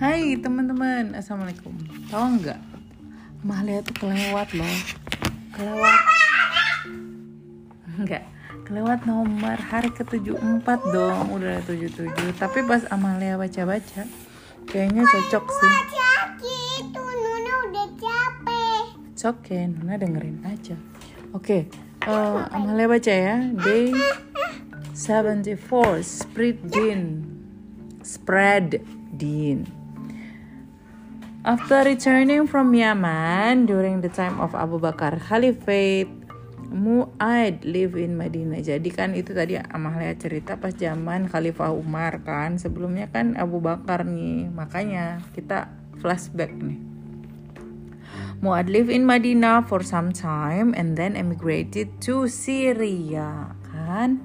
Hai teman-teman, assalamualaikum. Tahu nggak? Mahalia tuh kelewat loh, kelewat. Enggak, kelewat nomor hari ke 74 dong, udah 77. Tapi pas Amalia baca-baca, kayaknya cocok sih. Tuh Nuna udah capek. It's okay, Nuna dengerin aja. Oke, eh, Amalia baca ya. Day 74, spread din. Spread din. After returning from Yaman during the time of Abu Bakar Caliphate, Mu'ad live in Madinah. Jadi kan itu tadi Amalia cerita pas zaman Khalifah Umar kan. Sebelumnya kan Abu Bakar nih. Makanya kita flashback nih. Mu'ad live in Madinah for some time and then emigrated to Syria kan.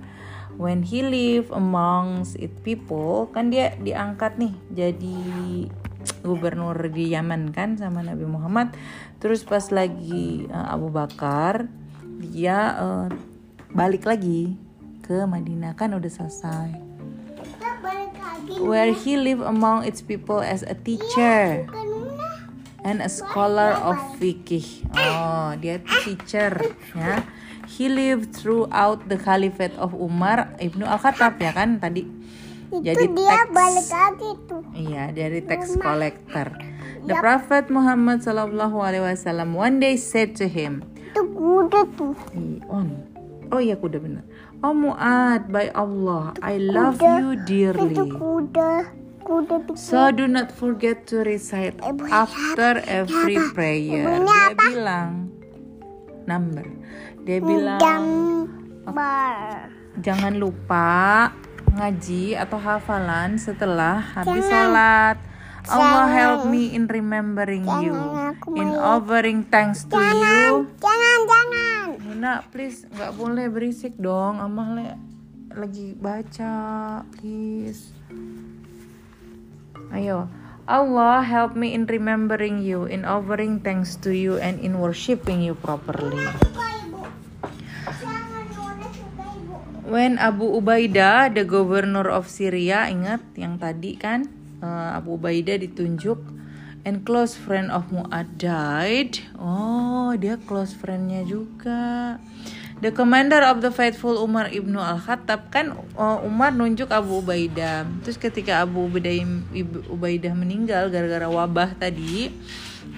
When he live amongst its people kan dia diangkat nih jadi gubernur di Yaman kan sama Nabi Muhammad. Terus pas lagi uh, Abu Bakar dia uh, balik lagi ke Madinah kan udah selesai. Where he live among its people as a teacher and a scholar of fikih. Oh, dia teacher ya. He lived throughout the caliphate of Umar ibnu Al Khattab ya kan tadi. Jadi Itu dia teks. balik lagi tuh. Iya, dari tax collector. The Prophet Muhammad Sallallahu Alaihi Wasallam one day said to him, Itu kuda tuh. "Ih, on. Oh iya kuda benar. Oh Muad, by Allah, I love Kuda. you dearly. Itu kuda. Kuda itu. So do not forget to recite after every prayer. Dia bilang number. Dia bilang Gambar. jangan lupa ngaji atau hafalan setelah habis sholat. Allah help me in remembering you, in offering thanks to you. Jangan, jangan. Luna, please nggak boleh berisik dong. Amah le lagi baca, please. Ayo. Allah help me in remembering you, in offering thanks to you, and in worshiping you properly. Suka ibu. Jangan, Nuna suka ibu. When Abu Ubaidah, the governor of Syria, ingat yang tadi kan eh, Abu Ubaidah ditunjuk and close friend of Mu'ad died. Oh, dia close friendnya juga. The commander of the faithful Umar ibnu Al Khattab kan eh, Umar nunjuk Abu Ubaidah. Terus ketika Abu Ubaidah, Ubaidah meninggal gara-gara wabah tadi,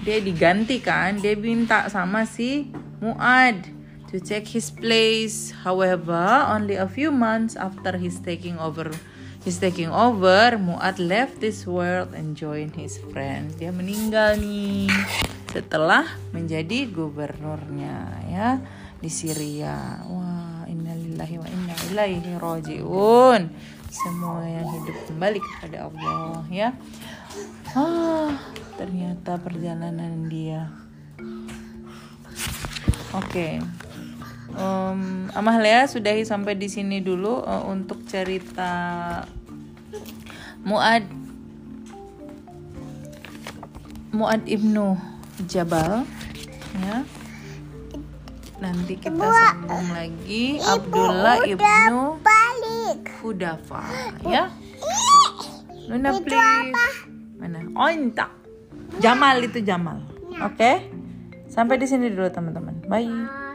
dia diganti kan. Dia minta sama si Mu'ad to take his place. However, only a few months after his taking over, his taking over, Muad left this world and joined his friends. Dia meninggal nih setelah menjadi gubernurnya ya di Syria. Wah, innalillahi wa inna ilaihi rajiun. Semua yang hidup kembali kepada Allah ya. Ah, ternyata perjalanan dia. Oke. Em, Amalia sudahi sampai di sini dulu eh, untuk cerita Muad Muad ibnu Jabal ya. Nanti kita sambung lagi Abdullah ibnu. Hudafa ya. Luna please. Mana? Oh, entah. Jamal itu Jamal. Oke. Sampai di sini dulu teman-teman. Bye.